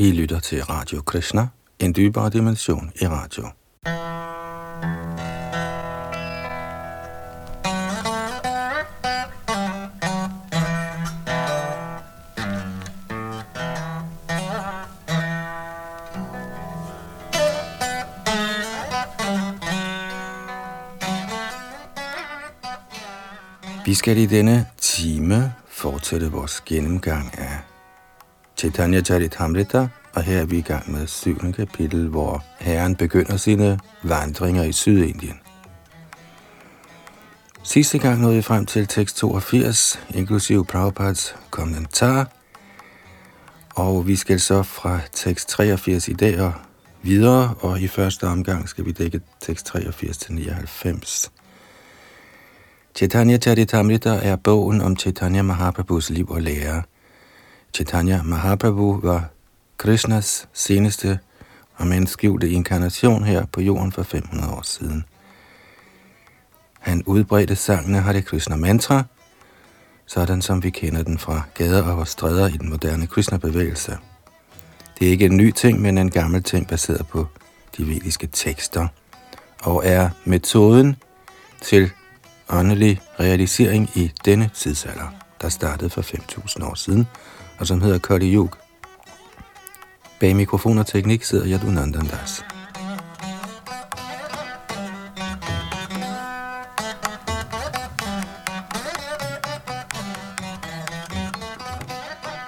I lytter til Radio Krishna, en dybere dimension i radio. Vi skal i denne time fortsætte vores gennemgang af Chaitanya Charitamrita, og her er vi i gang med 7. kapitel, hvor Herren begynder sine vandringer i Sydindien. Sidste gang nåede vi frem til tekst 82, inklusive Prabhupads kommentar, og vi skal så fra tekst 83 i dag og videre, og i første omgang skal vi dække tekst 83 til 99. Chaitanya Charitamrita er bogen om Chaitanya Mahaprabhus liv og lære. Chaitanya Mahaprabhu var Krishnas seneste og menneskevte inkarnation her på jorden for 500 år siden. Han udbredte sangene Hare Krishna mantra, sådan som vi kender den fra gader og stræder i den moderne Krishna-bevægelse. Det er ikke en ny ting, men en gammel ting baseret på de vediske tekster, og er metoden til åndelig realisering i denne tidsalder, der startede for 5.000 år siden, og som hedder Kali Yug. Bag mikrofon og teknik sidder Yadunandan Das.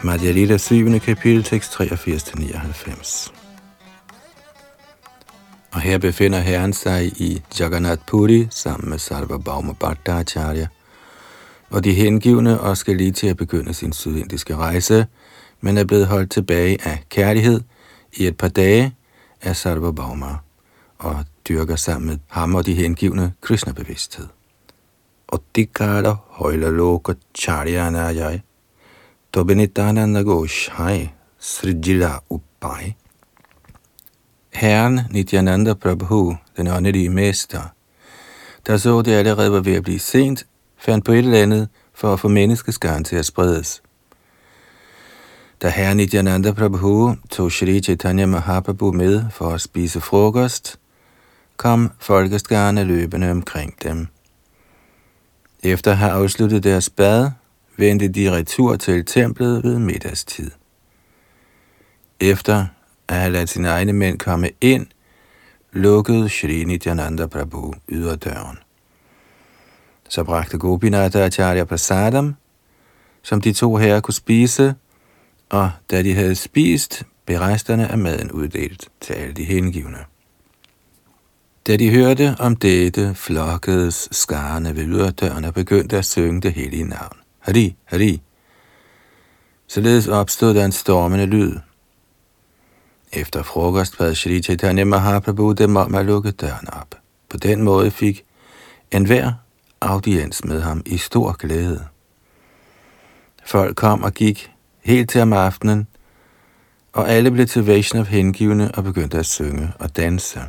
Madhya Lila 7. kapitel, tekst 83-99. Og her befinder Herren sig i Jagannath Puri sammen med Sarva Bhauma Bhattacharya, og de hengivne og skal lige til at begynde sin sydindiske rejse, men er blevet holdt tilbage af kærlighed i et par dage af Sarva Bhauma, og dyrker sammen med ham og de hengivne Krishna-bevidsthed. Og det kalder højler loka charyana jeg, Dobinitananda Goshai, Srijila Upai. Herren Nityananda Prabhu, den åndelige mester, der så det allerede var ved at blive sent, fandt på et eller andet for at få menneskeskaren til at spredes. Da herren Nityananda Prabhu tog Shri Chaitanya Mahaprabhu med for at spise frokost, kom folkeskarne løbende omkring dem. Efter at have afsluttet deres bad, vendte de retur til templet ved middagstid. Efter at have ladet sine egne mænd komme ind, lukkede Shri Nityananda Prabhu yderdøren. Så bragte Gopinath Acharya Prasadam, som de to herrer kunne spise, og da de havde spist, blev resterne af maden uddelt til alle de hengivne. Da de hørte om dette, flokkedes skarne ved yderdøren og begyndte at synge det hellige navn. Hari, Hari. Således opstod der en stormende lyd. Efter frokost bad Shri Chaitanya Mahaprabhu dem om at lukke døren op. På den måde fik enhver audiens med ham i stor glæde. Folk kom og gik helt til om aftenen, og alle blev til Vaishnav hengivne og begyndte at synge og danse.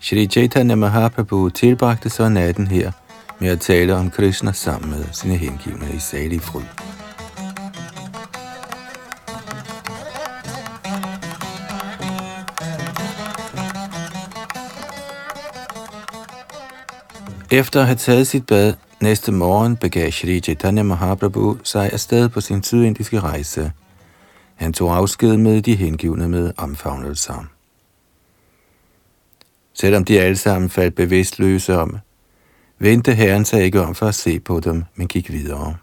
Shri Chaitanya Mahaprabhu tilbragte så natten her med at tale om Krishna sammen med sine hengivne i salig fryd. Efter at have taget sit bad næste morgen, begav Shri Chaitanya Mahaprabhu sig afsted på sin sydindiske rejse. Han tog afsked med de hengivne med omfavnelser. Selvom de alle sammen faldt bevidstløse om, vendte herren sig ikke om for at se på dem, men gik videre.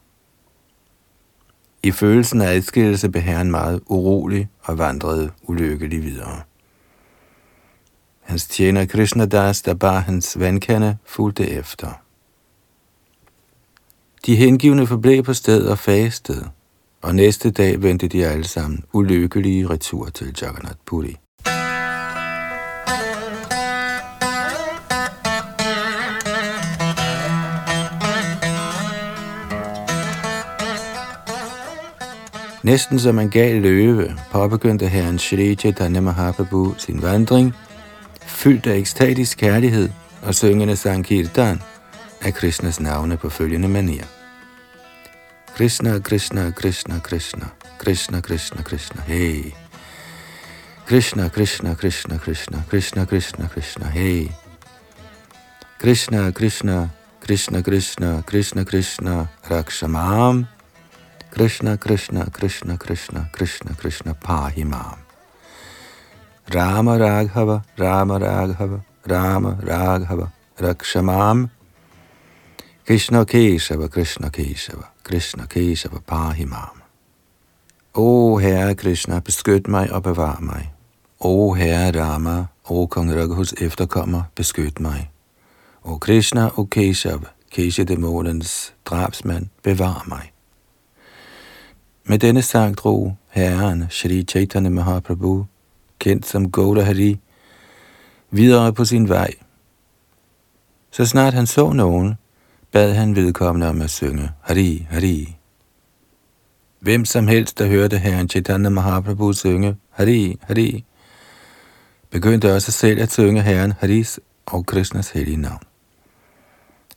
I følelsen af adskillelse blev herren meget urolig og vandrede ulykkelig videre. Hans tjener Krishna Das, der bar hans vandkande, fulgte efter. De hengivne forblev på stedet og fastede, og næste dag vendte de alle sammen ulykkelige retur til Jagannath Puri. Næsten som en gal løve påbegyndte herren Shri Chaitanya Mahaprabhu sin vandring, fyldt af ekstatisk kærlighed og syngende Sankirtan af Krishnas navne på følgende manier. Krishna, Krishna, Krishna, Krishna, Krishna, Krishna, Krishna, hey. Krishna, Krishna, Krishna, Krishna, Krishna, Krishna, Krishna, hey. Krishna, Krishna, Krishna, Krishna, Krishna, Krishna, Rakshamam. Krishna, Krishna, Krishna, Krishna, Krishna, Krishna, Pahimam. Rama Raghava, Rama Raghava, Rama Raghava, Rakshamam. Krishna Keshava, Krishna Keshava, Krishna Keshava, Pahimam. O Herre Krishna, beskyt mig og bevar mig. O Herre Rama, o Kong Raghus efterkommer, beskyt mig. O Krishna, o Keshav, Kesha-dæmonens drabsmand, bevar mig. Med denne sang drog Herren Shri Chaitanya Mahaprabhu, kendt som Gouda Hari, videre på sin vej. Så snart han så nogen, bad han vedkommende om at synge Hari, Hari. Hvem som helst, der hørte herren Chaitanya Mahaprabhu synge Hari, Hari, begyndte også selv at synge herren Haris og Krishnas hellige navn.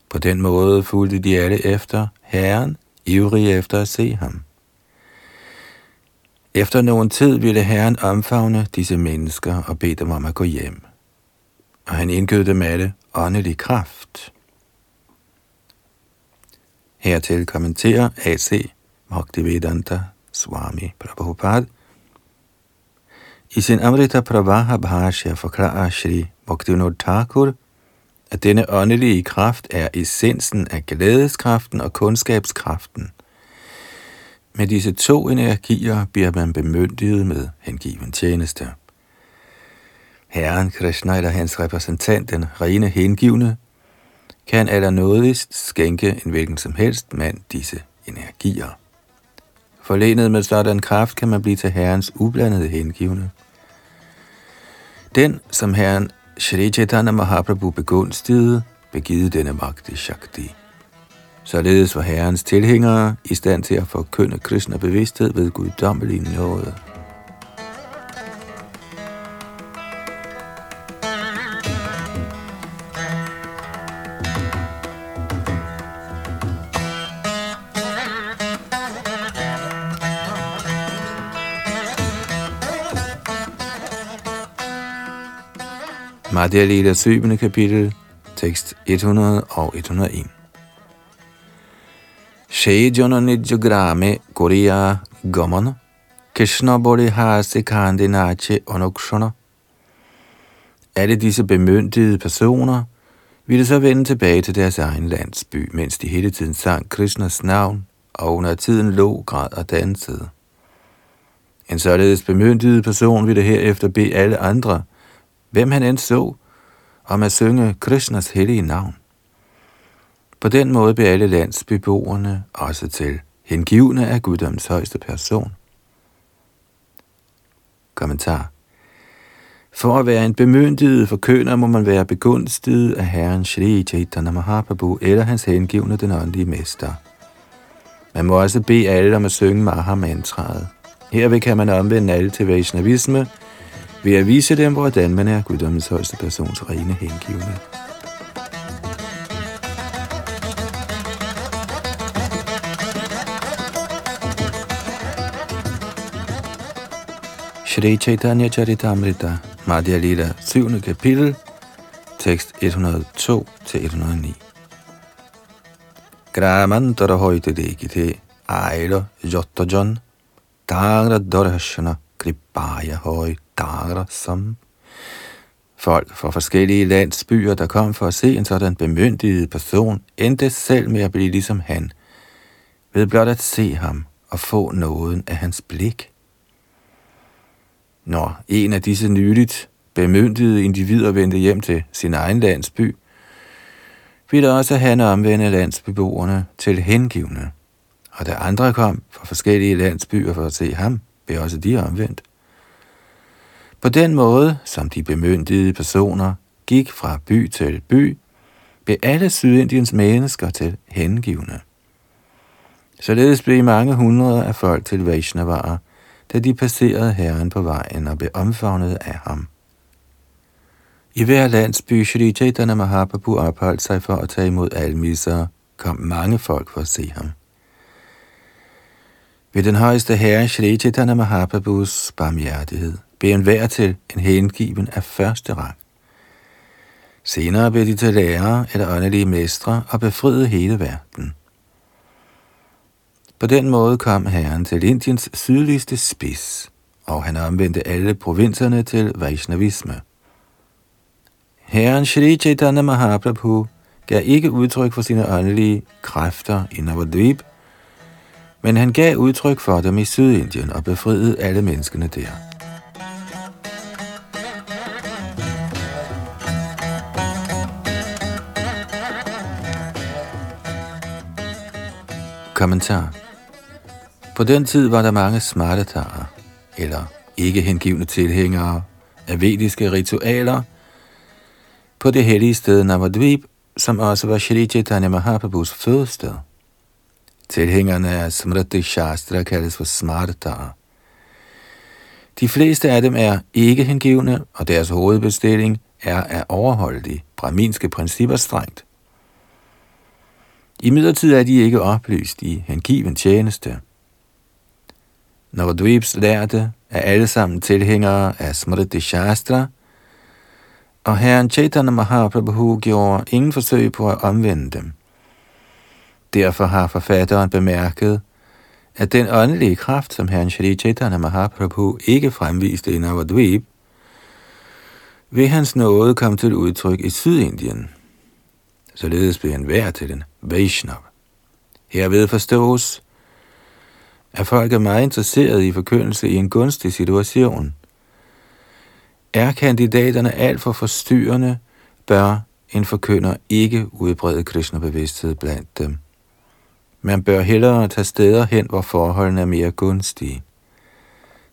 På den måde fulgte de alle efter herren, ivrige efter at se ham. Efter nogen tid ville herren omfavne disse mennesker og bede dem om at gå hjem. Og han indgød dem alle åndelig kraft. Hertil kommenterer A.C. Bhaktivedanta Swami Prabhupada. I sin Amrita Pravaha Bhashya forklarer Shri Bhaktivinoda Thakur, at denne åndelige kraft er essensen af glædeskraften og kundskabskraften. Med disse to energier bliver man bemyndiget med hengiven tjeneste. Herren Krishna eller hans repræsentant, den rene hengivne, kan allernådigst skænke en hvilken som helst mand disse energier. Forlenet med sådan kraft kan man blive til Herrens ublandede hengivne. Den, som Herren Shri Chaitanya Mahaprabhu begunstigede, begivet denne magt i Shakti. Således var Herrens tilhængere i stand til at forkynde kristne bevidsthed ved guddommelig nåde. Madhya Lila 7. kapitel, tekst 100 og 101. Shejana গ্রামে Korea গমন Krishna Bori Hase Kandi নাচে অনুক্ষণ. Alle disse bemyndigede personer ville så vende tilbage til deres egen landsby, mens de hele tiden sang Krishnas navn og under tiden lå, græd og dansede. En således bemyndiget person ville herefter bede alle andre – hvem han end så, om at synge Krishnas hellige navn. På den måde blev alle landsbeboerne også til hengivne af guddoms højeste person. Kommentar For at være en bemyndiget forkønner må man være begunstiget af Herren Shri Chaitanya Mahaprabhu eller hans hengivne den åndelige mester. Man må også bede alle om at synge Mahamantraet. Herved kan man omvende alle til Vaishnavisme, ved at vise dem, hvordan man er guddommens højeste persons rene hengivne. Shri Chaitanya Charitamrita, Madhya Lila, 7. kapitel, tekst 102-109. Gramantara højte digite, ejler jottajan, dagra dorhashana, kripaya høj som Folk fra forskellige landsbyer, der kom for at se en sådan bemyndiget person, endte selv med at blive ligesom han, ved blot at se ham og få nåden af hans blik. Når en af disse nyligt bemyndigede individer vendte hjem til sin egen landsby, ville også han omvende landsbeboerne til hengivne. Og da andre kom fra forskellige landsbyer for at se ham, blev også de omvendt. På den måde, som de bemyndigede personer gik fra by til by, blev alle Sydindiens mennesker til hengivne. Således blev mange hundrede af folk til Vaishnavarer, da de passerede herren på vejen og blev omfavnet af ham. I hver landsby Shri Chaitanya Mahaprabhu opholdt sig for at tage imod almisser, kom mange folk for at se ham. Ved den højeste herre Shri Chaitanya Mahaprabhus barmhjertighed blev en hver til en hengiven af første rang. Senere blev de til lærere eller åndelige mestre og befriede hele verden. På den måde kom herren til Indiens sydligste spids, og han omvendte alle provinserne til Vaishnavisme. Herren Shri Chaitanya Mahaprabhu gav ikke udtryk for sine åndelige kræfter i Navadvip, men han gav udtryk for dem i Sydindien og befriede alle menneskene der. Kommentar på den tid var der mange smartatarer, eller ikke hengivne tilhængere af vediske ritualer, på det hellige sted Navadvip, som også var Shri Chaitanya Mahaprabhus fødested. Tilhængerne af Smriti Shastra kaldes for smartatarer. De fleste af dem er ikke hengivne, og deres hovedbestilling er at overholde de braminske principper strengt. I midlertid er de ikke oplyst i hengiven tjeneste. Navadvips lærte er alle sammen tilhængere af Smriti Shastra, og herren Chaitanya Mahaprabhu gjorde ingen forsøg på at omvende dem. Derfor har forfatteren bemærket, at den åndelige kraft, som herren Shri Chaitanya Mahaprabhu ikke fremviste i Navadvip, ved hans nåde kom til udtryk i Sydindien. Således blev han værd til en Vaishnav. Herved forstås, at folk er meget interesserede i forkyndelse i en gunstig situation. Er kandidaterne alt for forstyrrende, bør en forkynder ikke udbrede Krishna-bevidsthed blandt dem. Man bør hellere tage steder hen, hvor forholdene er mere gunstige.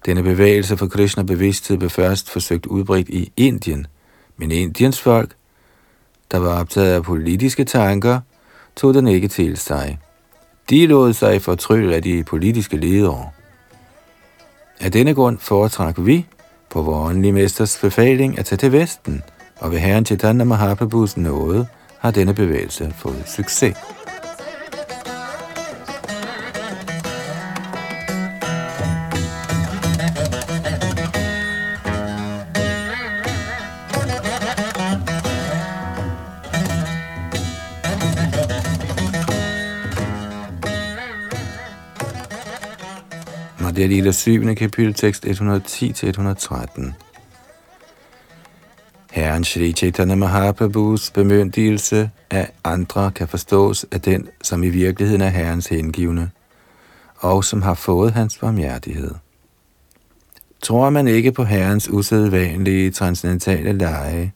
Denne bevægelse for Krishna-bevidsthed blev først forsøgt udbredt i Indien, men Indiens folk, der var optaget af politiske tanker, tog den ikke til sig. De lod sig fortrylle af de politiske ledere. Af denne grund foretrak vi, på vores åndelige mesters befaling, at tage til Vesten, og ved Herren Chaitanya Mahaprabhus nåde har denne bevægelse fået succes. Det er det 7. kapitel, tekst 110-113. Herren Shri Chaitanya Mahaprabhus bemyndigelse af andre kan forstås af den, som i virkeligheden er Herrens hengivne, og som har fået hans barmhjertighed. Tror man ikke på Herrens usædvanlige transcendentale lege,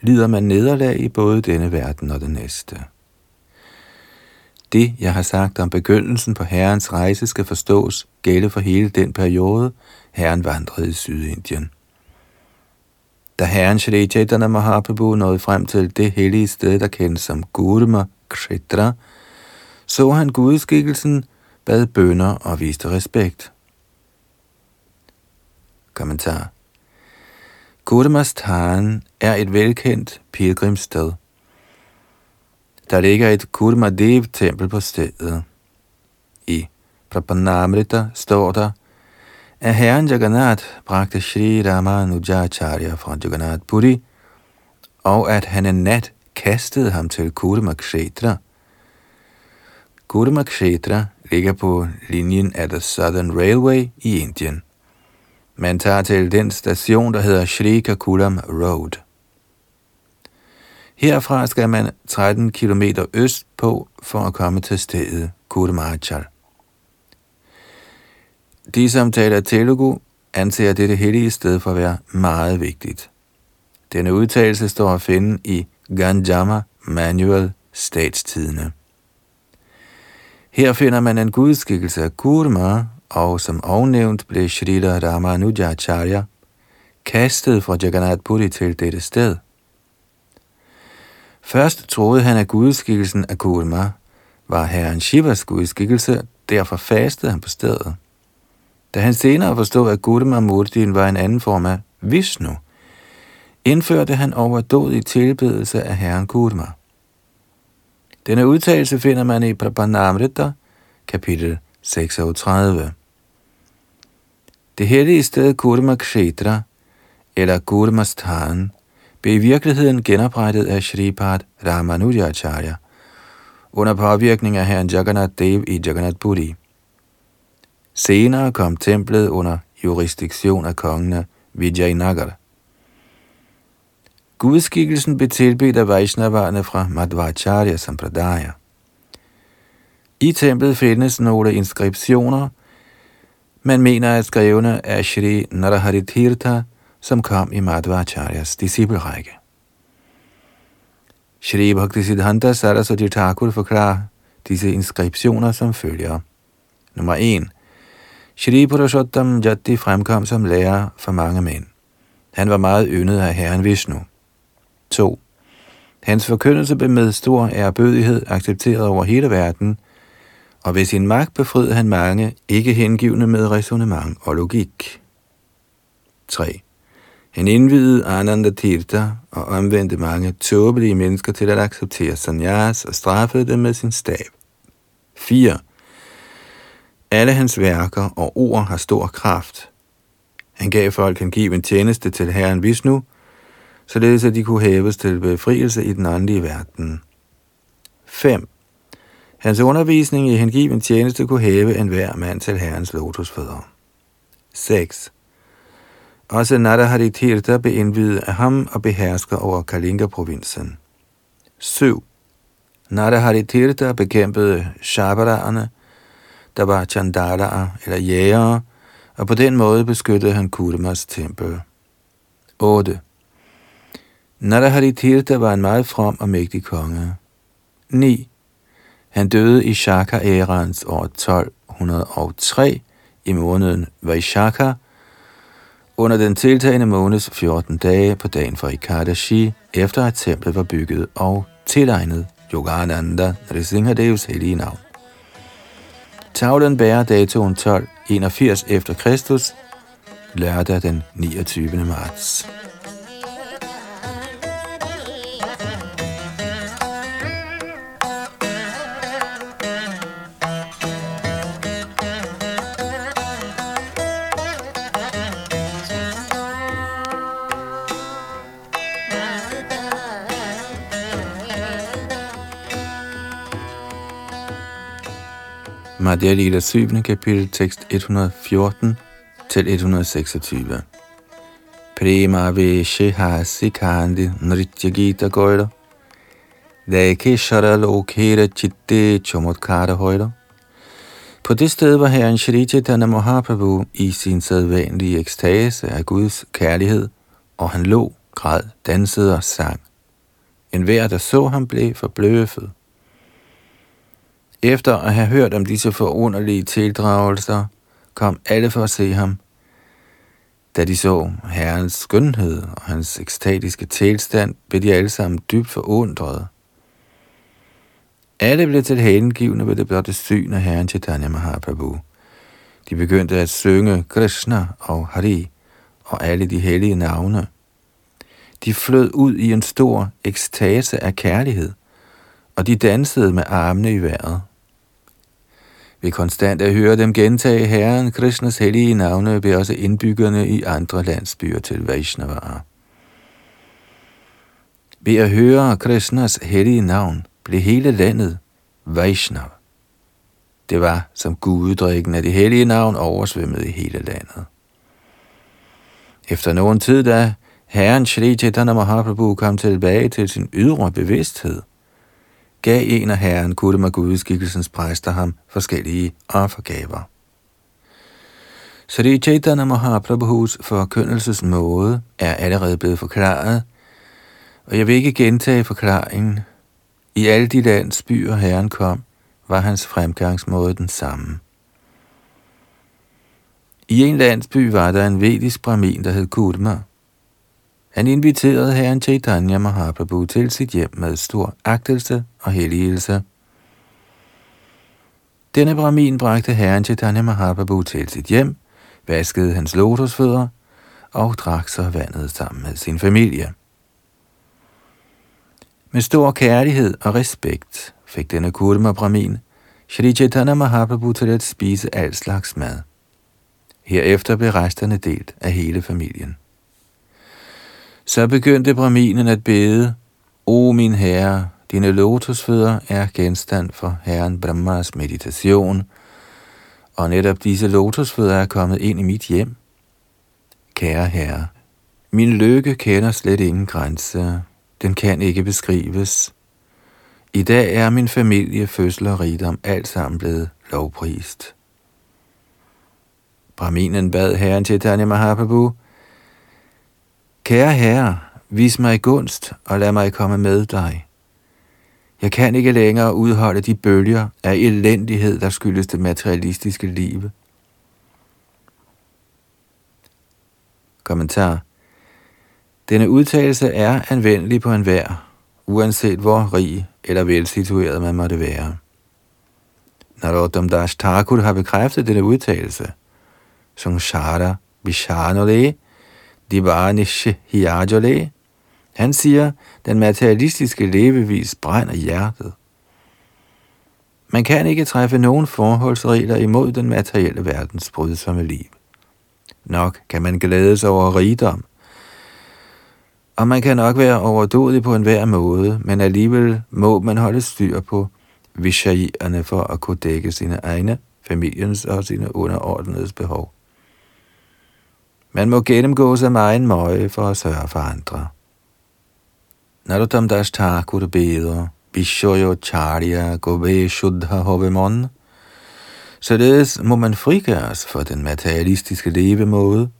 lider man nederlag i både denne verden og den næste. Det, jeg har sagt om begyndelsen på Herrens rejse, skal forstås gælde for hele den periode, Herren vandrede i Sydindien. Da Herren Shri Chaitanya Mahaprabhu nåede frem til det hellige sted, der kendes som Gurma Kshetra, så han gudskikkelsen, bad bønder og viste respekt. Kommentar Kurmastan er et velkendt pilgrimssted. Der ligger et Kurmadev-tempel på stedet. I Prapanamrita står der, at herren Jagannath bragte Shri Ramanujacharya fra Jagannath Puri, og at han en nat kastede ham til Kurmakshetra. Kurmakshetra ligger på linjen af The Southern Railway i Indien. Man tager til den station, der hedder Shri Kakulam Road. Herfra skal man 13 km øst på for at komme til stedet Kurmachal. De, som taler Telugu, anser dette hellige sted for at være meget vigtigt. Denne udtalelse står at finde i Ganjama Manual Statstidene. Her finder man en gudskikkelse af Kurma, og som ovennævnt blev Shrita Ramanujacharya kastet fra Jagannath Puri til dette sted – Først troede han, at gudskikkelsen af Kurma var herren Shivas gudskikkelse, derfor fastede han på stedet. Da han senere forstod, at Gudama Murtin var en anden form af Vishnu, indførte han overdådig tilbedelse af herren Kurma. Denne udtalelse finder man i Prabhanamrita, kapitel 36. Det hellige sted Kurma Kshetra, eller Kurmastan, blev i virkeligheden genoprettet af Shripad Ramanujacharya under påvirkning af herren Jagannath Dev i Jagannath Puri. Senere kom templet under jurisdiktion af kongene Vijayanagar. Gudskikkelsen blev tilbedt af Vaishnavarne fra Madhvacharya Sampradaya. I templet findes nogle inskriptioner, man mener at skrevne af Shri Narahari Tirtha, som kom i Madhvacharyas disciplerække. Shri Bhaktisiddhanta Saraswati Thakur forklarer disse inskriptioner som følger. Nummer 1. Shri Purushottam Jati fremkom som lærer for mange mænd. Han var meget yndet af Herren Vishnu. 2. Hans forkyndelse blev med stor ærbødighed accepteret over hele verden, og ved sin magt befriede han mange ikke hengivne med resonemang og logik. 3. Han indvidede Ananda Tirtha og omvendte mange tåbelige mennesker til at acceptere sanyas og straffede dem med sin stab. 4. Alle hans værker og ord har stor kraft. Han gav folk en given tjeneste til Herren Vishnu, således at de kunne hæves til befrielse i den åndelige verden. 5. Hans undervisning i hengiven tjeneste kunne hæve enhver mand til Herrens lotusfødder. 6. Også Narahari Tirtha blev indvidet af ham og behersker over Kalinga-provinsen. 7. Narahari Tirtha bekæmpede Shabaraerne, der var Chandalaer eller jægere, og på den måde beskyttede han Kurmas tempel. 8. Narahari Tirtha var en meget from og mægtig konge. 9. Han døde i Shaka-ærens år 1203 i måneden Vaishaka, under den tiltagende måneds 14 dage på dagen for Ikadashi, efter at templet var bygget og tilegnet Yogananda, Nrisinghadevs hellige navn. Tavlen bærer datoen 1281 efter Kristus, lørdag den 29. marts. Madhya Lila 7. kapitel, tekst 114 til 126. Prema Veshe Hasi Kandi Nritya Gita Goyra Dake Sharal Lokera Chitte Chomotkara Højder På det sted var herren Shri Chaitanya Mahaprabhu i sin sædvanlige ekstase af Guds kærlighed, og han lå, græd, dansede og sang. En hver, der så ham, blev forbløffet. Efter at have hørt om disse forunderlige tildragelser, kom alle for at se ham. Da de så herrens skønhed og hans ekstatiske tilstand, blev de alle sammen dybt forundrede. Alle blev til hengivne ved det blotte syn af herren Chaitanya Mahaprabhu. De begyndte at synge Krishna og Hari og alle de hellige navne. De flød ud i en stor ekstase af kærlighed, og de dansede med armene i vejret. Ved konstant at høre dem gentage Herren Krishnas hellige navne, vil også indbyggerne i andre landsbyer til Vaishnavara. Ved at høre Krishnas hellige navn, blev hele landet Vaishnav. Det var som guddrikken af det hellige navn oversvømmet i hele landet. Efter nogen tid, da Herren Shri Chaitanya Mahaprabhu kom tilbage til sin ydre bevidsthed, gav en af herren Gudemagudskikkelsens præster ham forskellige offergaver. Sri Chaitanya Mahaprabhus forkyndelsesmåde er allerede blevet forklaret, og jeg vil ikke gentage forklaringen. I alle de landsbyer herren kom, var hans fremgangsmåde den samme. I en landsby var der en vedisk brahmin, der hed Kudma. Han inviterede herren Chaitanya Mahaprabhu til sit hjem med stor agtelse og helligelse. Denne brahmin bragte herren Chaitanya Mahaprabhu til sit hjem, vaskede hans lotusfødder og drak så vandet sammen med sin familie. Med stor kærlighed og respekt fik denne kurma brahmin Shri Chaitanya Mahaprabhu til at spise al slags mad. Herefter blev resterne delt af hele familien. Så begyndte Brahminen at bede, O min herre, dine lotusfødder er genstand for herren Brahmas meditation, og netop disse lotusfødder er kommet ind i mit hjem. Kære herre, min lykke kender slet ingen grænse. Den kan ikke beskrives. I dag er min familie, fødsel og rigdom alt sammen blevet lovprist. Brahminen bad herren Chaitanya Mahaprabhu, Kære herre, vis mig gunst og lad mig komme med dig. Jeg kan ikke længere udholde de bølger af elendighed, der skyldes det materialistiske liv. Kommentar Denne udtalelse er anvendelig på enhver, uanset hvor rig eller velsitueret man måtte være. Narottam Das Thakur har bekræftet denne udtalelse. Sangshara Vishanole Divanish Hiajole. Han siger, den materialistiske levevis brænder hjertet. Man kan ikke træffe nogen forholdsregler imod den materielle verdens brydsomme liv. Nok kan man glædes over rigdom, og man kan nok være overdådig på enhver måde, men alligevel må man holde styr på vishajierne for at kunne dække sine egne, familiens og sine underordnedes behov. Man må gennemgå sig meget møje for at sørge for andre. Narottam Das Thakur beder, Vishoyo Charya Gobe Shuddha Hovemon, Således må man frigøres for den materialistiske levemåde,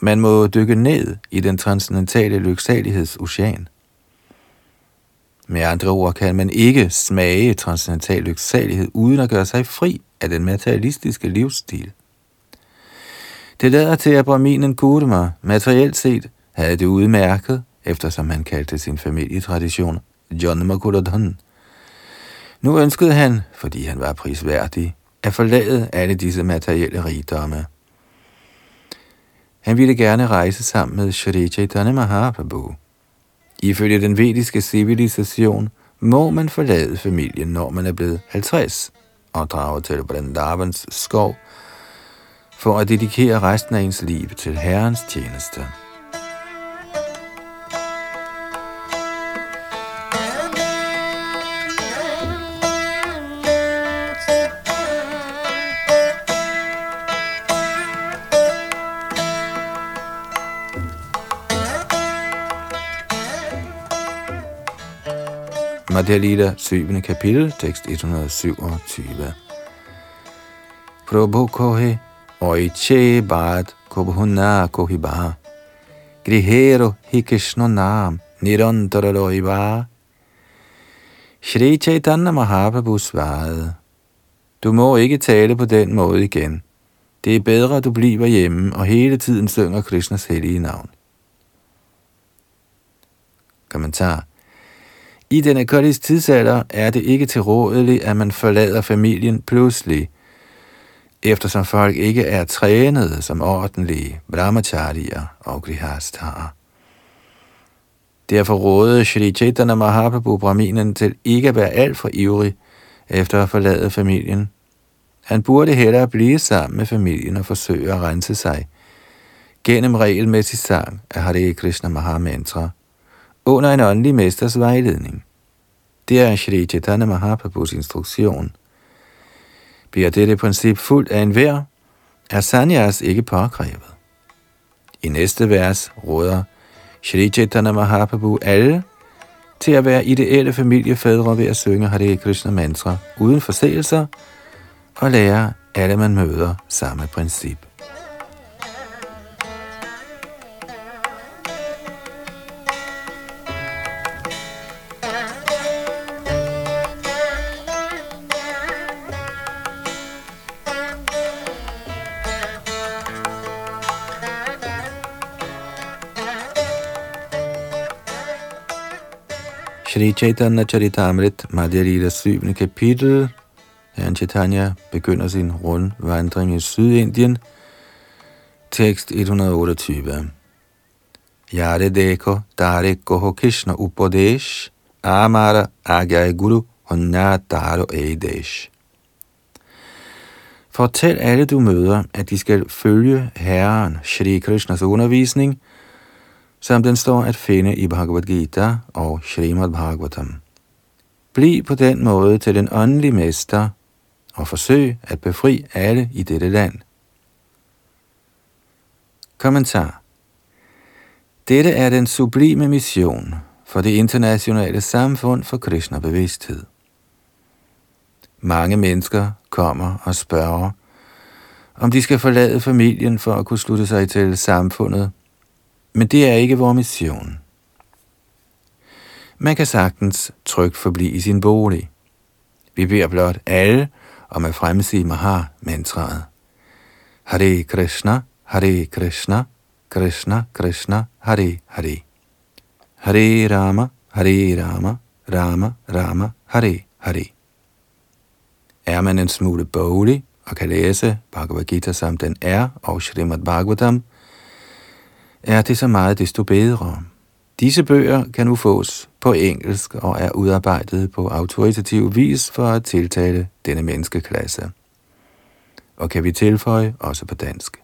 man må dykke ned i den transcendentale lyksalighedocean. Med andre ord kan man ikke smage transcendental lyksalighed uden at gøre sig fri af den materialistiske livsstil. Det lader til, at Brahminen Kurma materielt set havde det udmærket, eftersom han kaldte sin familietradition John Makuladhan. Nu ønskede han, fordi han var prisværdig, at forlade alle disse materielle rigdomme. Han ville gerne rejse sammen med Shri Chaitanya Mahaprabhu. Ifølge den vediske civilisation må man forlade familien, når man er blevet 50 og drage til Vrindavans skov for at dedikere resten af ens liv til Herrens tjeneste. Madhya 7. kapitel, tekst 127. Prabhu kohe oiche bad kobhuna kohiba. Grihero hikishno nam nirantara lohiba. Shri Chaitanya Mahaprabhu svarede, Du må ikke tale på den måde igen. Det er bedre, at du bliver hjemme og hele tiden synger Krishnas hellige navn. Kommentar i denne Kodis tidsalder er det ikke tilrådeligt, at man forlader familien pludselig, eftersom folk ikke er trænet som ordentlige brahmacharier og grihastarer. Derfor rådede Shri Chaitanya Mahaprabhu Brahminen til ikke at være alt for ivrig efter at forlade familien. Han burde hellere blive sammen med familien og forsøge at rense sig gennem regelmæssig sang af Hare Krishna Mahamantra – under en åndelig mesters vejledning. Det er Shri Chaitanya Mahaprabhus instruktion. Bliver dette princip fuldt af enhver, er sanyas ikke påkrævet. I næste vers råder Shri Chaitanya Mahaprabhu alle til at være ideelle familiefædre ved at synge Hare Krishna mantra uden forseelser og lære alle man møder samme princip. Sri Chaitanya Charitamrit, Madhya Lila 7. kapitel. Herren Chaitanya begynder sin rundvandring i Sydindien. Tekst 128. Yare deko dare goho Krishna upodesh, amara agyai guru honna taro eidesh. Fortæl alle du møder, at de skal følge Herren Shri Krishnas undervisning, som den står at finde i Bhagavad Gita og Srimad Bhagavatam. Bliv på den måde til den åndelige mester og forsøg at befri alle i dette land. Kommentar Dette er den sublime mission for det internationale samfund for Krishna bevidsthed. Mange mennesker kommer og spørger, om de skal forlade familien for at kunne slutte sig til samfundet, men det er ikke vores mission. Man kan sagtens trygt forblive i sin bolig. Vi beder blot alle om at fremsige Maha-mantraet. Hare Krishna, Hare Krishna, Krishna Krishna, Hare Hare. Hare Rama, Hare Rama, Rama Rama, Hare Hare. Er man en smule boglig og kan læse Bhagavad Gita som den er og Srimad Bhagavatam, er det så meget desto bedre. Disse bøger kan nu fås på engelsk og er udarbejdet på autoritativ vis for at tiltale denne menneskeklasse. Og kan vi tilføje også på dansk.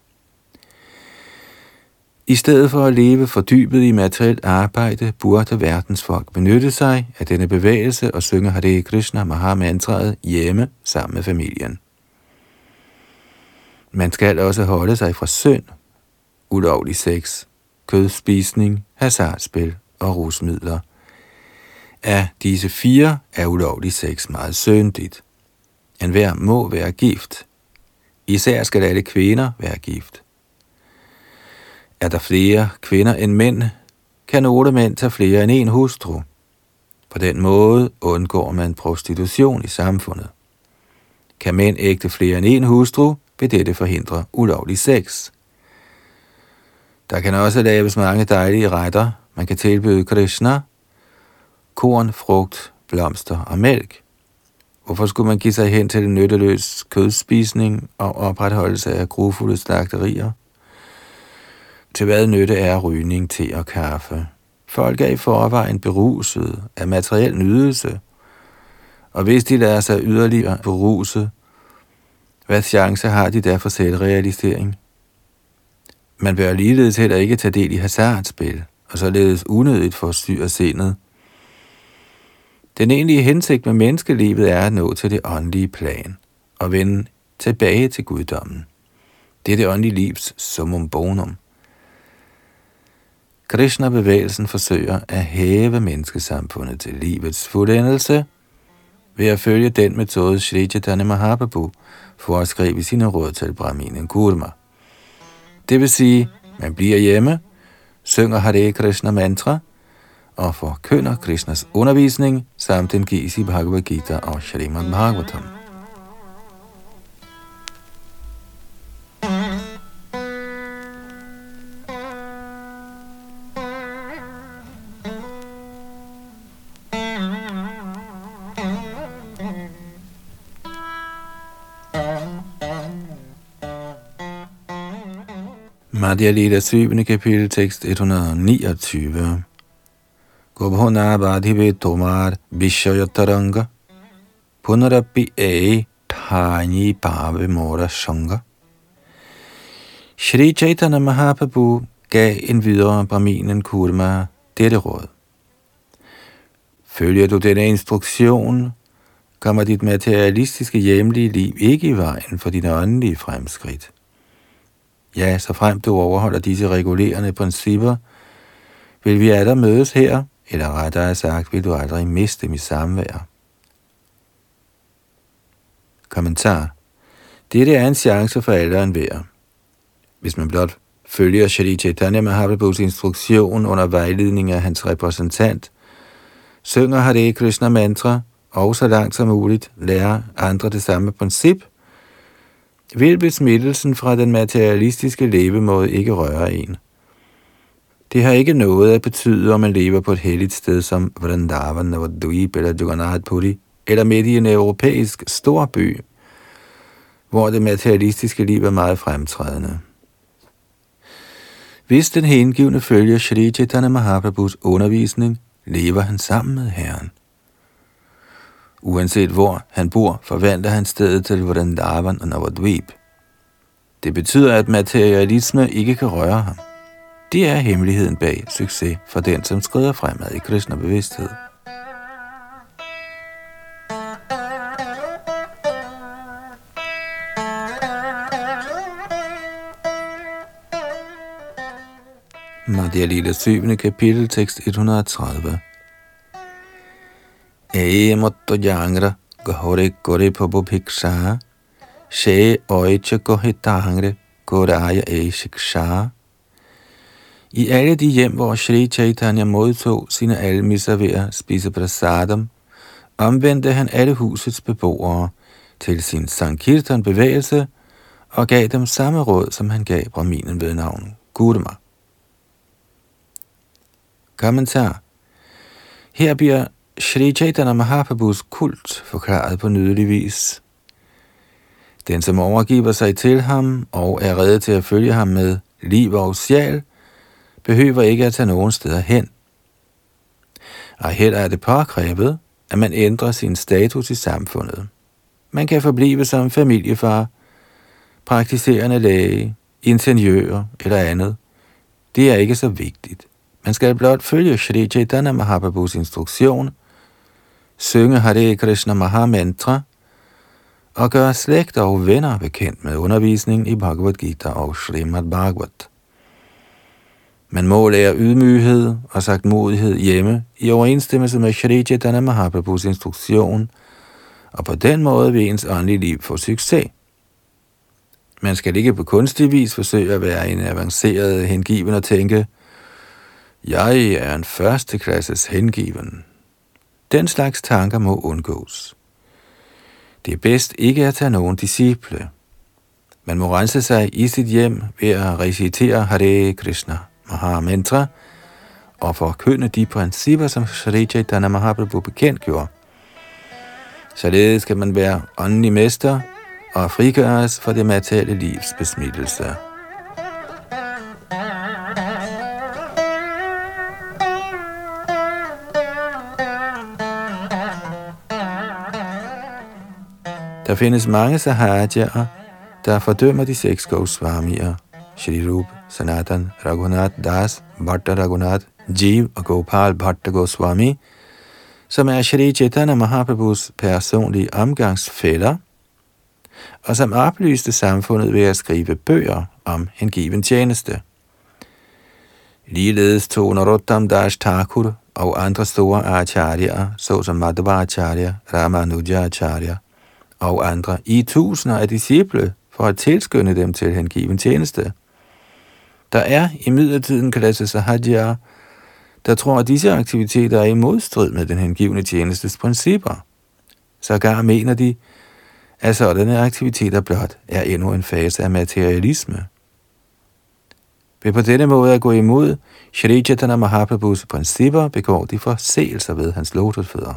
I stedet for at leve fordybet i materielt arbejde, burde verdens folk benytte sig af denne bevægelse og synge Hare Krishna Mahamantraet hjemme sammen med familien. Man skal også holde sig fra synd, ulovlig sex, kødspisning, hasardspil og rusmidler. Af disse fire er ulovlig sex meget søndigt. En hver må være gift. Især skal alle kvinder være gift. Er der flere kvinder end mænd, kan nogle mænd tage flere end en hustru. På den måde undgår man prostitution i samfundet. Kan mænd ægte flere end en hustru, vil dette forhindre ulovlig sex. Der kan også laves mange dejlige retter. Man kan tilbyde Krishna, korn, frugt, blomster og mælk. Hvorfor skulle man give sig hen til en nytteløs kødspisning og opretholdelse af grufulde slagterier? Til hvad nytte er rygning, te og kaffe? Folk er i forvejen beruset af materiel nydelse, og hvis de lader sig yderligere beruse, hvad chance har de der for selvrealisering? Man bør ligeledes heller ikke tage del i hasardspil, og således unødigt forstyrre sindet. Den egentlige hensigt med menneskelivet er at nå til det åndelige plan og vende tilbage til guddommen. Det er det åndelige livs summum bonum. Krishna-bevægelsen forsøger at hæve menneskesamfundet til livets fuldendelse ved at følge den metode Sri Chaitanya Mahaprabhu foreskrev i sine råd til Brahminen Kurma. Det vil sige, man bliver hjemme, synger Hare Krishna mantra og forkynder Krishnas undervisning samt den gives i Bhagavad Gita og Srimad Bhagavatam. Madhya Lita 7. kapitel, tekst 129. Gobhona Badhive Tomar Vishayataranga Punarapi E Thani Bhave Mora Sangha Shri Chaitanya Mahaprabhu gav en videre Brahminen Kurma dette råd. Følger du denne instruktion, kommer dit materialistiske hjemlige liv ikke i vejen for dine åndelige fremskridt. Ja, så frem du overholder disse regulerende principper, vil vi alle mødes her, eller rettere sagt, vil du aldrig miste mit samvær. Kommentar. Dette er en chance for alle en vær. Hvis man blot følger Shri Chaitanya Mahaprabhus instruktion under vejledning af hans repræsentant, synger Hare Krishna mantra, og så langt som muligt lærer andre det samme princip, vil besmittelsen fra den materialistiske levemåde ikke røre en. Det har ikke noget at betyde, om man lever på et helligt sted som Vrindavan, Navadvip eller Jagannath Puri, eller midt i en europæisk storby, hvor det materialistiske liv er meget fremtrædende. Hvis den hengivne følger Sri Chaitanya Mahaprabhus undervisning, lever han sammen med Herren. Uanset hvor han bor, forvandler han stedet til Vrindavan og Navadvip. Det betyder, at materialisme ikke kan røre ham. Det er hemmeligheden bag succes for den, som skrider fremad i kristne bevidsthed. Madhya Lila 7. kapitel, tekst 130. Ee motto jangra gahore kore pobo bhiksha she oiche kohitangre koraya e shiksha i alle de hjem, hvor Sri Chaitanya modtog sine almisser ved at spise prasadam, omvendte han alle husets beboere til sin Sankirtan bevægelse og gav dem samme råd, som han gav Brahminen ved navn Gudema. Kommentar Her bliver Shri Chaitanya Mahaprabhus kult forklaret på nydelig vis. Den, som overgiver sig til ham og er reddet til at følge ham med liv og sjæl, behøver ikke at tage nogen steder hen. Og heller er det påkrævet, at man ændrer sin status i samfundet. Man kan forblive som familiefar, praktiserende læge, ingeniør eller andet. Det er ikke så vigtigt. Man skal blot følge Shri Chaitanya Mahaprabhus instruktion, synge Hare Krishna Maha Mantra og gøre slægt og venner bekendt med undervisning i Bhagavad Gita og Srimad Bhagavat. Man må lære ydmyghed og sagt modighed hjemme i overensstemmelse med Shri Chaitanya Mahaprabhus instruktion, og på den måde vil ens åndelige liv få succes. Man skal ikke på kunstig vis forsøge at være en avanceret hengiven og tænke, jeg er en førsteklasses hengiven. Den slags tanker må undgås. Det er bedst ikke at tage nogen disciple. Man må rense sig i sit hjem ved at recitere Hare Krishna. Mahamantra og forkynde de principper, som Sri Chaitanya Mahaprabhu bekendtgjorde. Således kan man være åndelig mester og frigøres for det materielle livs besmittelse. Findes mange sahajaer, der fordømmer de seks Goswamier, Shri Rup, Sanatan, Raghunath Das, Bhatta Raghunath, Jeev og Gopal Bhatta Goswami, som er Shri Chaitanya Mahaprabhus personlige omgangsfælder, og som oplyste samfundet ved at skrive bøger om hengiven tjeneste. Ligeledes tog Narottam Das Thakur og andre store acharyer, såsom Madhvacharya, Ramanuja Acharya og andre, i tusinder af disciple for at tilskynde dem til hengiven tjeneste. Der er i midlertid en klasse sahajya, der tror, at disse aktiviteter er i modstrid med den hengivne tjenestes principper. Sågar mener de, at sådanne aktiviteter blot er endnu en fase af materialisme. Ved på denne måde at gå imod Shri Chaitanya Mahaprabhus principper, begår de forseelser ved hans lotusfødder.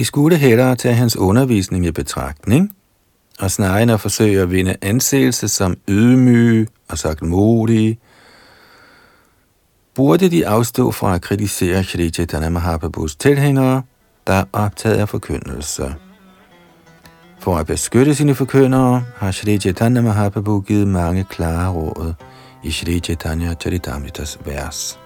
De skulle hellere tage hans undervisning i betragtning, og snarere end at forsøge at vinde anseelse som ydmyge og sagt modige, burde de afstå fra at kritisere Shri Chaitanya Mahaprabhus tilhængere, der er optaget af forkyndelse. For at beskytte sine forkyndere har Shri Chaitanya Mahaprabhu givet mange klare råd i Shri Chaitanya Charitamritas vers.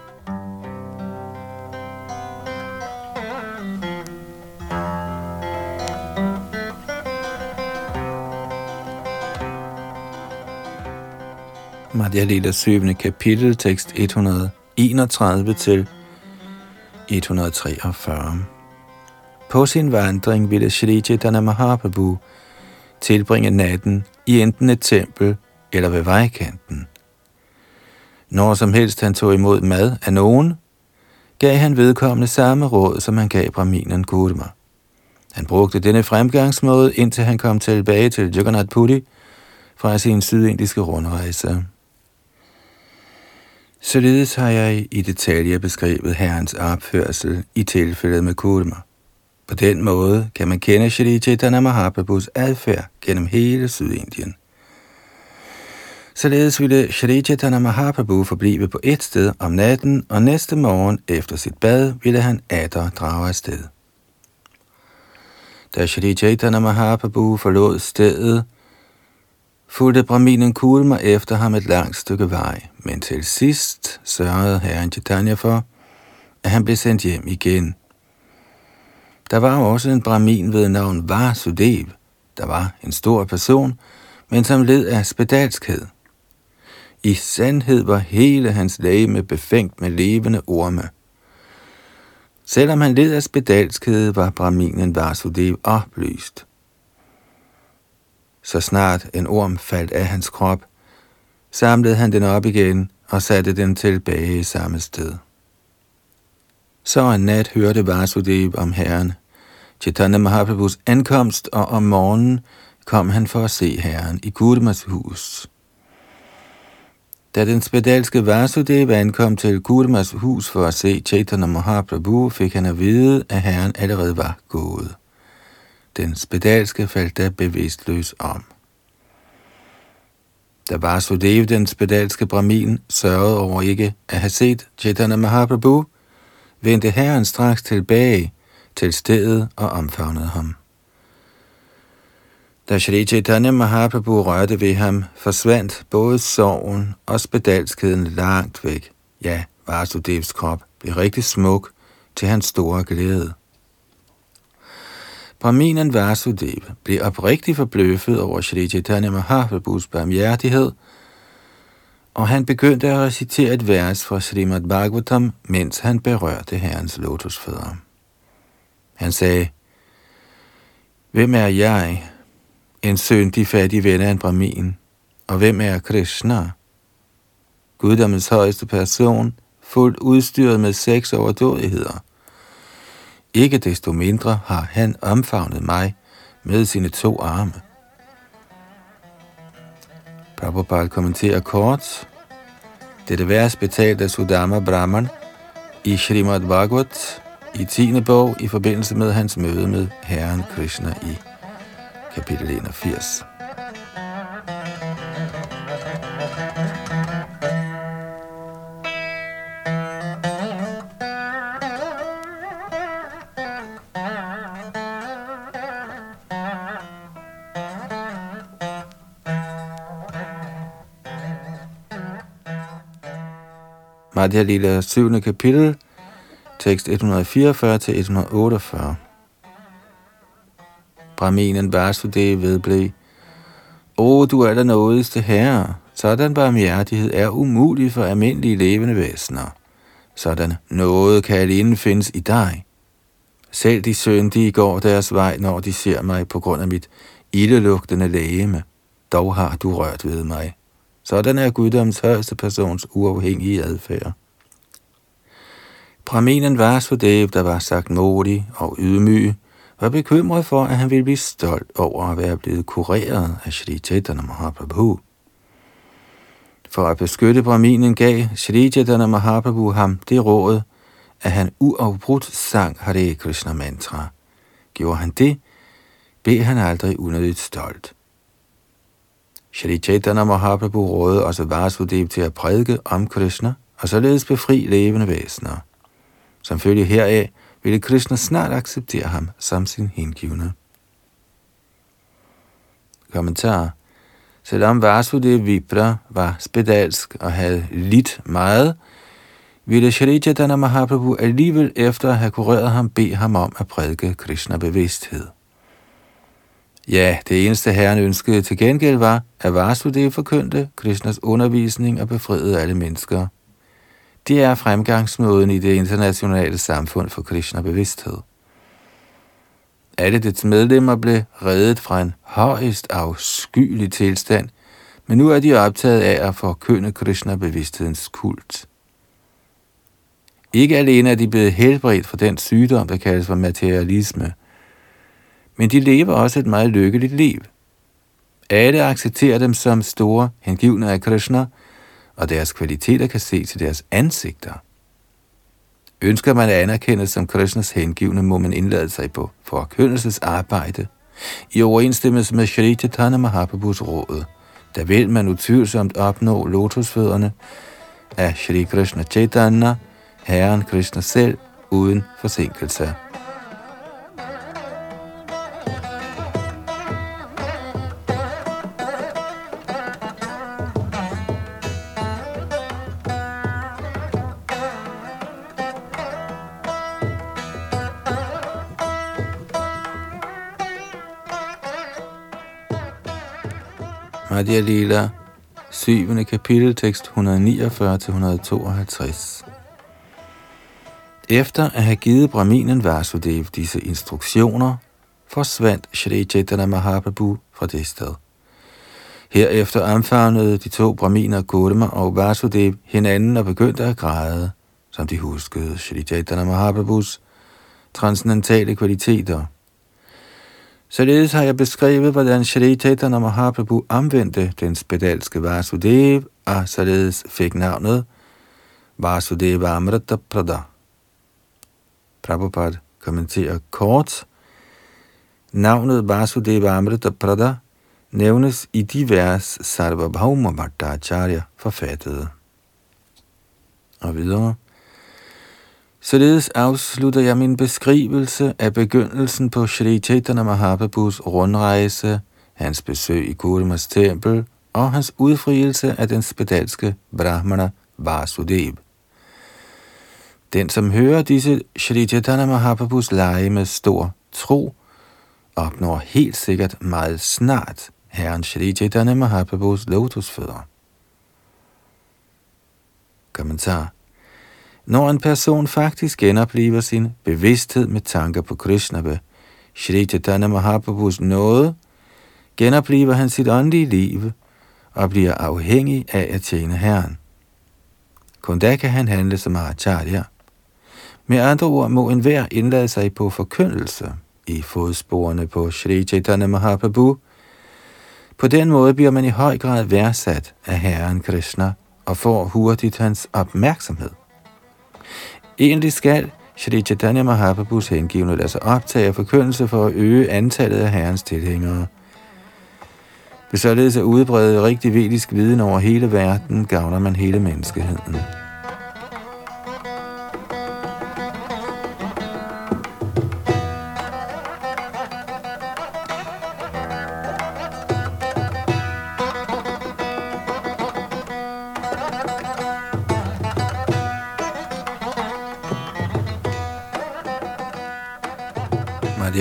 Madhya Lila 7. kapitel, tekst 131 til 143. På sin vandring ville Shri Chaitanya Mahaprabhu tilbringe natten i enten et tempel eller ved vejkanten. Når som helst han tog imod mad af nogen, gav han vedkommende samme råd, som han gav Brahminen Gudma. Han brugte denne fremgangsmåde, indtil han kom tilbage til Jagannath Puri fra sin sydindiske rundrejse. Således har jeg i detaljer beskrevet herrens opførsel i tilfældet med Kurma. På den måde kan man kende Shri Chaitanya Mahaprabhus adfærd gennem hele Sydindien. Således ville Shri Chaitanya Mahaprabhu forblive på et sted om natten, og næste morgen efter sit bad ville han atter drage afsted. Da Shri Chaitanya Mahaprabhu forlod stedet, fulgte Brahminen Kulma efter ham et langt stykke vej, men til sidst sørgede herren Chaitanya for, at han blev sendt hjem igen. Der var også en brahmin ved navn Vasudev, der var en stor person, men som led af spedalskhed. I sandhed var hele hans lægeme befængt med levende orme. Selvom han led af spedalskhed, var Brahminen Vasudev oplyst. Så snart en orm faldt af hans krop, samlede han den op igen og satte den tilbage i samme sted. Så en nat hørte Vasudev om herren, Chaitanya Mahaprabhus ankomst, og om morgenen kom han for at se herren i Gudmas hus. Da den spedalske Vasudev ankom til Gudmas hus for at se Chaitanya Mahaprabhu, fik han at vide, at herren allerede var gået. Den spedalske faldt da bevidstløs om. Da Vasudev, den spedalske brahmin, sørgede over ikke at have set Chaitanya Mahaprabhu, vendte herren straks tilbage til stedet og omfavnede ham. Da Shri Chaitanya Mahaprabhu rørte ved ham, forsvandt både sorgen og spedalskheden langt væk. Ja, Vasudevs krop blev rigtig smuk til hans store glæde. Brahminen Vasudev blev oprigtigt forbløffet over Shri Chaitanya Mahaprabhus barmhjertighed, og han begyndte at recitere et vers fra Srimad Bhagavatam, mens han berørte herrens lotusfødder. Han sagde, Hvem er jeg, en syndig fattig ven af en brahmin? Og hvem er Krishna? Guddommens højeste person, fuldt udstyret med seks overdådigheder. Ikke desto mindre har han omfavnet mig med sine to arme. Prabhupada kommenterer kort. Dette vers betalt af Sudama Brahman i Srimad Bhagavat i 10. bog i forbindelse med hans møde med Herren Krishna i kapitel 81. Radia Lila 7. kapitel, tekst 144 til 148. Brahminen Vasudev vedblev, O du er der nådigste herre. Sådan barmhjertighed er umulig for almindelige levende væsener. Sådan noget kan alene findes i dig. Selv de syndige går deres vej, når de ser mig på grund af mit ildelugtende lægeme. Dog har du rørt ved mig. Sådan er guddoms højeste persons uafhængige adfærd. Brahminen Vasudev, der var sagt modig og ydmyg, var bekymret for, at han ville blive stolt over at være blevet kureret af Shri Chaitanya Mahaprabhu. For at beskytte Brahminen gav Shri Chaitanya Mahaprabhu ham det råd, at han uafbrudt sang Hare Krishna mantra. Gjorde han det, blev han aldrig unødigt stolt. Shri Chaitanya Mahaprabhu rådede også Vasudev til at prædike om Krishna, og således befri levende væsener. Som følge heraf ville Krishna snart acceptere ham som sin hengivne. Kommentar Selvom Vasudev Vipra var spedalsk og havde lidt meget, ville Shri Chaitanya Mahaprabhu alligevel efter at have kureret ham bede ham om at prædike Krishna bevidsthed. Ja, det eneste herren ønskede til gengæld var, at Vasudev forkyndte Krishnas undervisning og befriede alle mennesker. Det er fremgangsmåden i det internationale samfund for Krishna-bevidsthed. Alle dets medlemmer blev reddet fra en højst afskyelig tilstand, men nu er de optaget af at forkynde Krishna-bevidsthedens kult. Ikke alene er de blevet helbredt fra den sygdom, der kaldes for materialisme, men de lever også et meget lykkeligt liv. Alle accepterer dem som store hengivne af Krishna – og deres kvaliteter kan ses til deres ansigter. Ønsker man at anerkendes som Krishnas hengivne, må man indlade sig på forkyndelsesarbejde i overensstemmelse med Shri Chaitanya Mahaprabhus råd. Der vil man utvivlsomt opnå lotusfødderne af Shri Krishna Chaitanya, Herren Krishna selv, uden forsinkelse. Radia Lila, 7. kapitel, tekst 149-152. Efter at have givet Brahminen Vasudev disse instruktioner, forsvandt Shri Chaitanya Mahaprabhu fra det sted. Herefter omfavnede de to Brahminer Gautama og Vasudev hinanden og begyndte at græde, som de huskede Shri Chaitanya Mahaprabhus transcendentale kvaliteter. Således har jeg beskrevet, hvordan Shri Chaitanya Mahaprabhu anvendte den spedalske Vasudev, og således fik navnet Vasudeva Amrita Prada. Prabhupada kommenterer kort. Navnet Vasudeva Amrita Prada nævnes i de vers Sarvabhauma Bhattacharya forfattede. Og videre. Således afslutter jeg min beskrivelse af begyndelsen på Sri Chaitanya Mahaprabhus rundrejse, hans besøg i Gurmas tempel og hans udfrielse af den spedalske Brahmana Vasudev. Den, som hører disse Shri Chaitanya Mahaprabhus lege med stor tro, opnår helt sikkert meget snart Herren Shri Chaitanya Mahaprabhus lotusfødder. Kommentar når en person faktisk genopliver sin bevidsthed med tanker på Krishna ved Shri Chaitanya Mahaprabhus nåde, genopliver han sit åndelige liv og bliver afhængig af at tjene Herren. Kun da kan han handle som Acharya. Med andre ord må enhver indlade sig på forkyndelse i fodsporene på Shri Chaitanya Mahaprabhu. På den måde bliver man i høj grad værdsat af Herren Krishna og får hurtigt hans opmærksomhed. Egentlig skal Shri Chaitanya Mahaprabhus hengivne lade sig optage af forkyndelse for at øge antallet af Herrens tilhængere. Ved således at udbrede rigtig vedisk viden over hele verden, gavner man hele menneskeheden.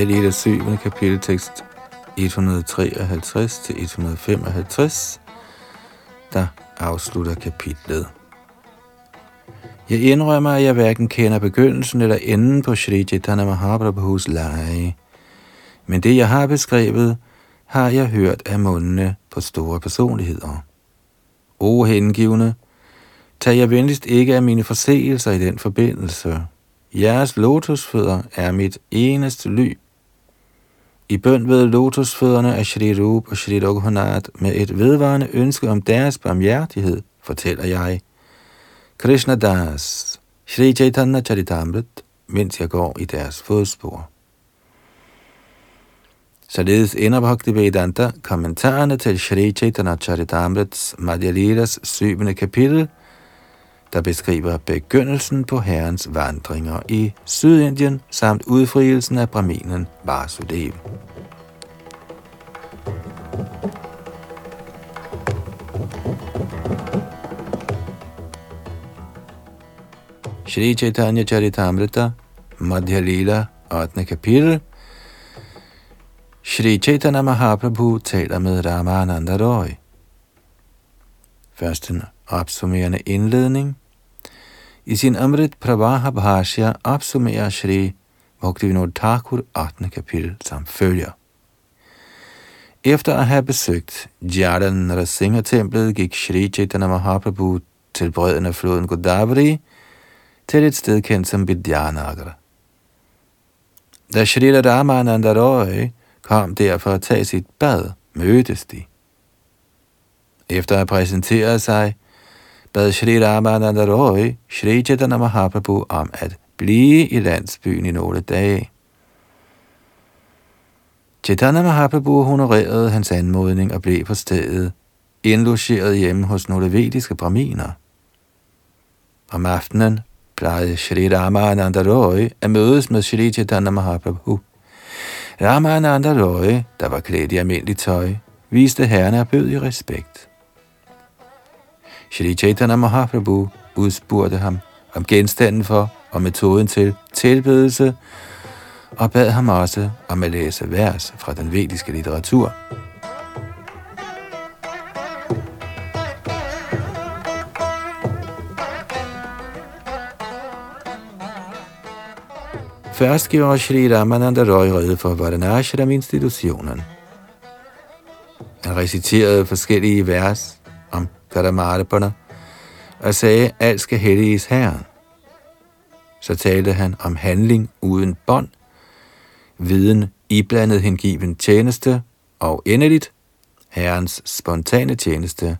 Madhya Lila 7. kapiteltekst 153 til 155, der afslutter kapitlet. Jeg indrømmer, at jeg hverken kender begyndelsen eller enden på Sri Chaitanya Mahaprabhus lege. Men det, jeg har beskrevet, har jeg hørt af mundene på store personligheder. O hengivne, tag jeg venligst ikke af mine forseelser i den forbindelse. Jeres lotusfødder er mit eneste ly. I bøn ved lotusfødderne af Shri Rup og Shri Raghunath med et vedvarende ønske om deres barmhjertighed, fortæller jeg, Krishna Das, Shri Chaitanya Charitamrit, mens jeg går i deres fodspor. Således ender Vedanta kommentarerne til Shri Chaitanya Charitamrits Madhya Lilas 7. kapitel, der beskriver begyndelsen på herrens vandringer i Sydindien samt udfrielsen af braminen Vasudev. Shri Chaitanya Charitamrita, Madhya Lila, 8. kapitel. Shri Chaitanya Mahaprabhu taler med Ramananda Roy. Først en opsummerende indledning. I sin Amrit Pravaha Bhashya opsummerer Shri Bhaktivinoda Thakur 8. kapitel som følger. Efter at have besøgt Jadan Narasimha-templet, gik Shri Chaitanya Mahaprabhu til bredden af floden Godavari, til et sted kendt som Vidyanagar. Da Shri Ramananda Roy kom der for at tage sit bad, mødtes de. Efter at præsentere sig, bad Shri Ramananda Roy Shri Chaitanya Mahaprabhu om at blive i landsbyen i nogle dage. Chaitanya Mahaprabhu honorerede hans anmodning og blev på stedet indlogeret hjemme hos nogle vediske braminer. Om aftenen plejede Shri Ramananda Roy at mødes med Shri Chaitanya Mahaprabhu. Ramananda Roy, der var klædt i almindeligt tøj, viste herren og bød i respekt. Shri Chaitanya Mahaprabhu udspurgte ham om genstanden for og metoden til tilbedelse, og bad ham også om at læse vers fra den vediske litteratur. Først gjorde Shri Ramananda Roy rede for Varanashram-institutionen. Han reciterede forskellige vers om Karamarapana og sagde, alt skal helliges Herren. Så talte han om handling uden bånd, viden iblandet hengiven tjeneste og endeligt Herrens spontane tjeneste.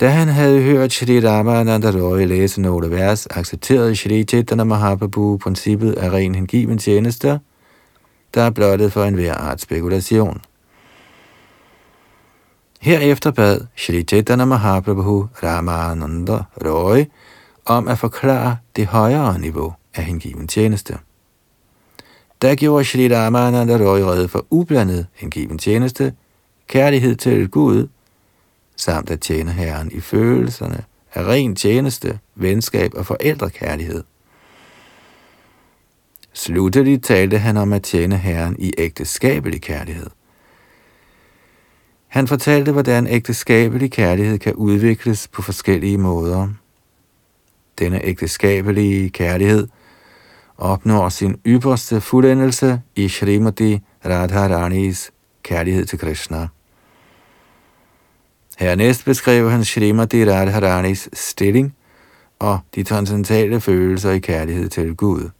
Da han havde hørt Shri Ramananda Roy læse nogle vers, accepterede Shri Chaitanya Mahaprabhu princippet af ren hengiven tjeneste, der er blottet for enhver art spekulation. Herefter bad Shri Chaitanya Mahaprabhu Ramananda Roy om at forklare det højere niveau af hengiven tjeneste. Der gjorde Shri Ramananda Roy redde for ublandet hengiven tjeneste, kærlighed til Gud, samt at tjene Herren i følelserne af ren tjeneste, venskab og forældrekærlighed. Slutteligt talte han om at tjene Herren i ægteskabelig kærlighed. Han fortalte, hvordan ægteskabelig kærlighed kan udvikles på forskellige måder. Denne ægteskabelige kærlighed opnår sin ypperste fuldendelse i Shrimati Radharanis kærlighed til Krishna. Hernæst beskrev han Shrimati Radharanis stilling og de transcendentale følelser i kærlighed til Gud.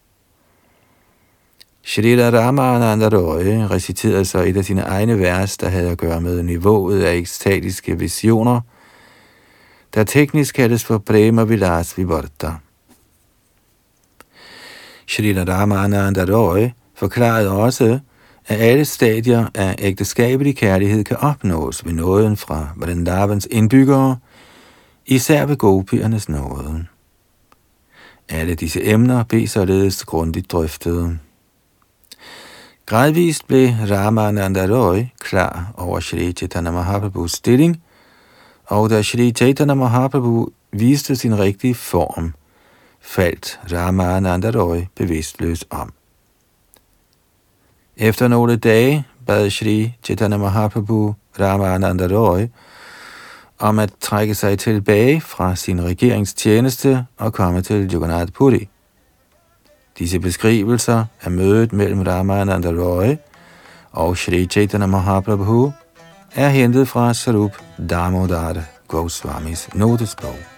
Shri Ramananda Roy reciterede så et af sine egne vers, der havde at gøre med niveauet af ekstatiske visioner, der teknisk kaldes for Prema Vilas Vivarta. Shri Ramananda Roy forklarede også, at alle stadier af ægteskabelig kærlighed kan opnås ved nåden fra Vrindavans indbyggere, især ved gopiernes nåde. Alle disse emner blev således grundigt drøftet. Gradvist blev Ramananda Roy klar over Shri Chaitanya Mahaprabhus stilling, og da Shri Chaitanya Mahaprabhu viste sin rigtige form, faldt Ramananda Roy bevidstløs om. Efter nogle dage bad Shri Chaitanya Mahaprabhu Ramananda Roy om at trække sig tilbage fra sin regeringstjeneste og komme til Jagannath Puri. Disse beskrivelser af mødet mellem Ramananda Roy og Shri Chaitanya Mahaprabhu er hentet fra Sarup Damodar Goswamis notesbog.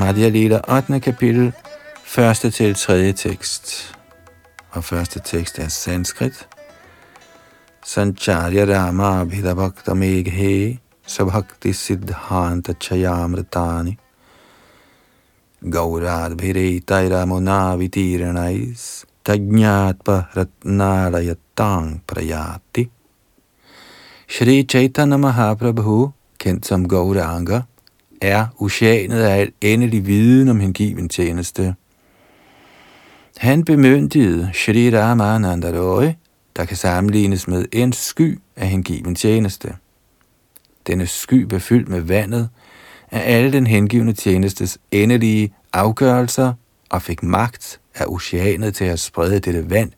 Madhya Lila 8. kapitel, første til tredje tekst. Og første tekst er sanskrit. Sancharya Rama Abhidabhakta Meghe Sabhakti Siddhanta Chayamritani Gaurad Bhiretaira Munavitirnais Tajñatpa Ratnalayatang Prayati Shri Chaitanya Mahaprabhu, kendt som Gauranga, er oceanet af al endelig viden om hengiven tjeneste. Han bemyndigede Shri Ramananda Roy, der kan sammenlignes med en sky af hengiven tjeneste. Denne sky blev fyldt med vandet af alle den hengivende tjenestes endelige afgørelser og fik magt af oceanet til at sprede dette vand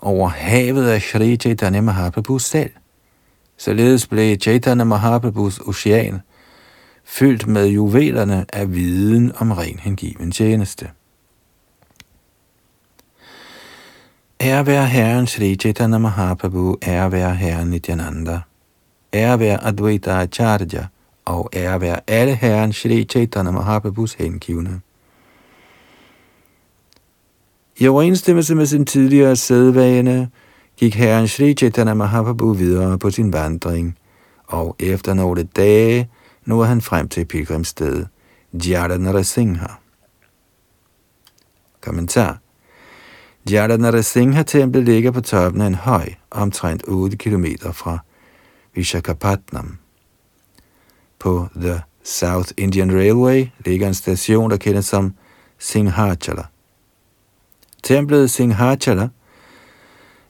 over havet af Shri Chaitanya Mahaprabhu selv. Således blev Chaitanya Mahaprabhus ocean – fyldt med juvelerne af viden om ren hengiven tjeneste. Ære være Herren Sri Chaitanya Mahaprabhu, ære være Herren Nityananda, ære være Advaita Acharya, og ære være alle Herren Sri Chaitanya Mahaprabhus hengivne. I overensstemmelse med sin tidligere sædvane, gik Herren Sri Chaitanya Mahaprabhu videre på sin vandring, og efter nogle dage nåede han frem til pilgrimstedet Narasimha. Kommentar Narasimha-templet ligger på toppen af en høj, omtrent 8 km fra Vishakhapatnam. På The South Indian Railway ligger en station, der kendes som Singhachala. Templet Singhachala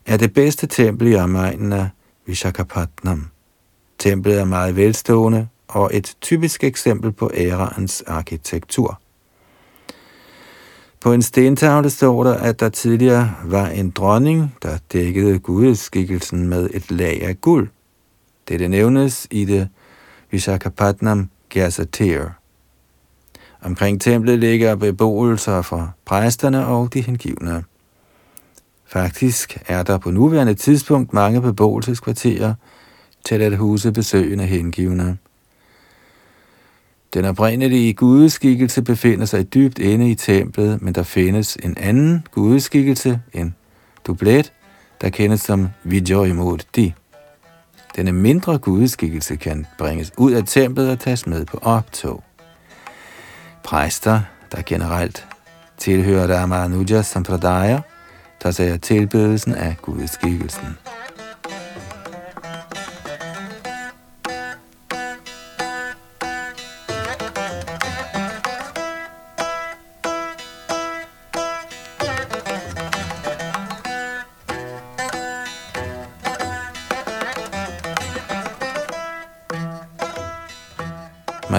er det bedste tempel i omegnen af Vishakhapatnam. Templet er meget velstående og et typisk eksempel på æraens arkitektur. På en stentavle står der, at der tidligere var en dronning, der dækkede gudeskikkelsen med et lag af guld. Dette nævnes i det Vishakhapatnam Gazetteer. Omkring templet ligger beboelser for præsterne og de hengivne. Faktisk er der på nuværende tidspunkt mange beboelseskvarterer til at huse besøgende hengivne. Den oprindelige gudeskikkelse befinder sig dybt inde i templet, men der findes en anden gudeskikkelse, en dublet, der kendes som Vijoymurti. Denne mindre gudeskikkelse kan bringes ud af templet og tages med på optog. Præster, der generelt tilhører Ramanuja Sampradaya, tager sig af tilbedelsen af gudeskikkelsen.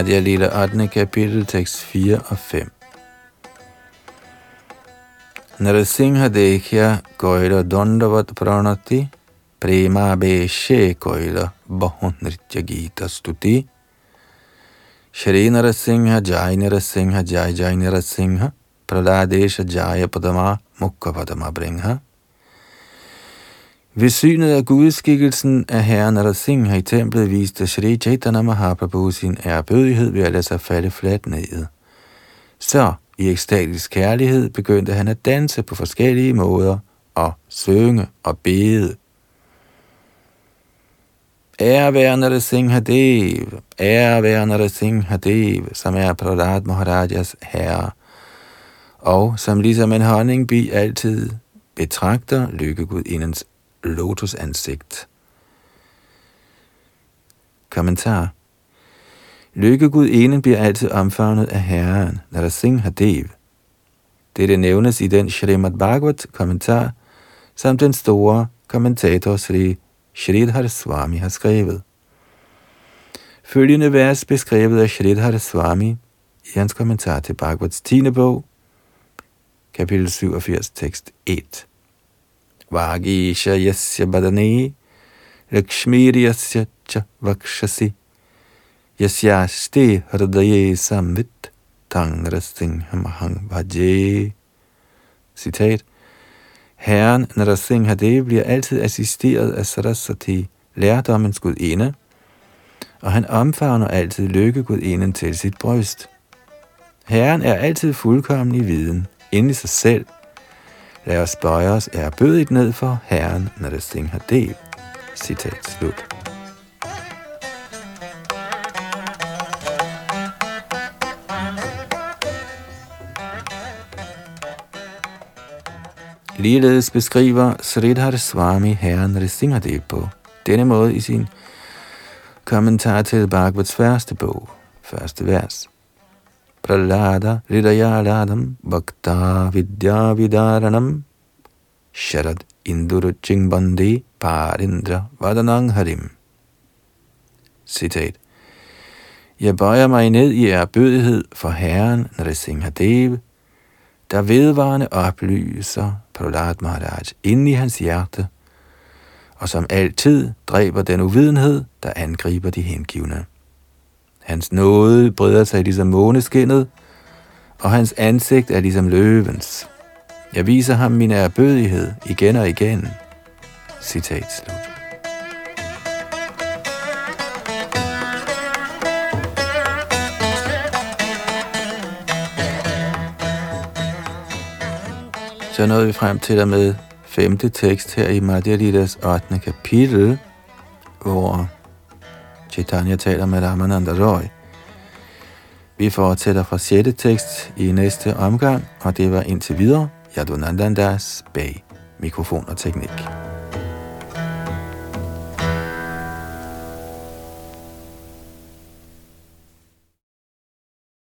Madhya Lila 8. kapitel, tekst 4 og 5. Narasimha dekhya koila dondavat pranati prema beshe koila bahun nritya gita stuti Shri Narasimha Jai Narasimha Jai Jai Narasimha Praladesha Jaya Padama Mukha Padama Bringha ved synet af gudskikkelsen af herren Narasimha i templet viste Sri Chaitanya Mahaprabhu sin ærbødighed ved at lade sig falde fladt ned. Så i ekstatisk kærlighed begyndte han at danse på forskellige måder og synge og bede. Ære være Narasimha Dev, ære være Narasimha Dev, som er Prahlad Maharajas herre, og som ligesom en honningbi altid betragter lykkegudindens lotusansigt. Kommentar Lykkegudinen bliver altid omfavnet af Herren, Narasimha Dev. Dette nævnes i den Srimad Bhagavat kommentar, som den store kommentator Sri Shridhar Swami har skrevet. Følgende vers beskrevet af Shridhar Swami i hans kommentar til Bhagavats 10. bog, kapitel 87, tekst 1. Vagisha yasya badane, lakshmiriyasya cha vakshasi, yasyashte hridaye samvit, tang hang bhaje. Citat. Herren Narasimhadev bliver altid assisteret af Saraswati, lærdommens gudinde, og han omfavner altid lykkegudinden til sit bryst. Herren er altid fuldkommen i viden, inde i sig selv, Lad os bøje os erbødigt ned for Herren, når det synger del. Citat slut. Ligeledes beskriver Sridhar Swami herren Risingadev på denne måde i sin kommentar til Bhagavats første bog, første vers. Pralada Hridayaladam Bhakta Vidya Vidaranam Sharad Induruching Bandi Parindra Vadanang Harim. Citat. Jeg bøjer mig ned i erbødighed for Herren Nrsimhadev, der vedvarende oplyser Prahlad Maharaj ind i hans hjerte, og som altid dræber den uvidenhed, der angriber de hengivne. Hans nåde breder sig ligesom måneskinnet, og hans ansigt er ligesom løvens. Jeg viser ham min erbødighed igen og igen. Citat slut. Så nåede vi frem til der med femte tekst her i Madhya Lidas 8. kapitel, hvor Chaitanya taler med Ramananda Roy. Vi fortsætter fra 6. tekst i næste omgang, og det var indtil videre Yadunandandas bag mikrofon og teknik.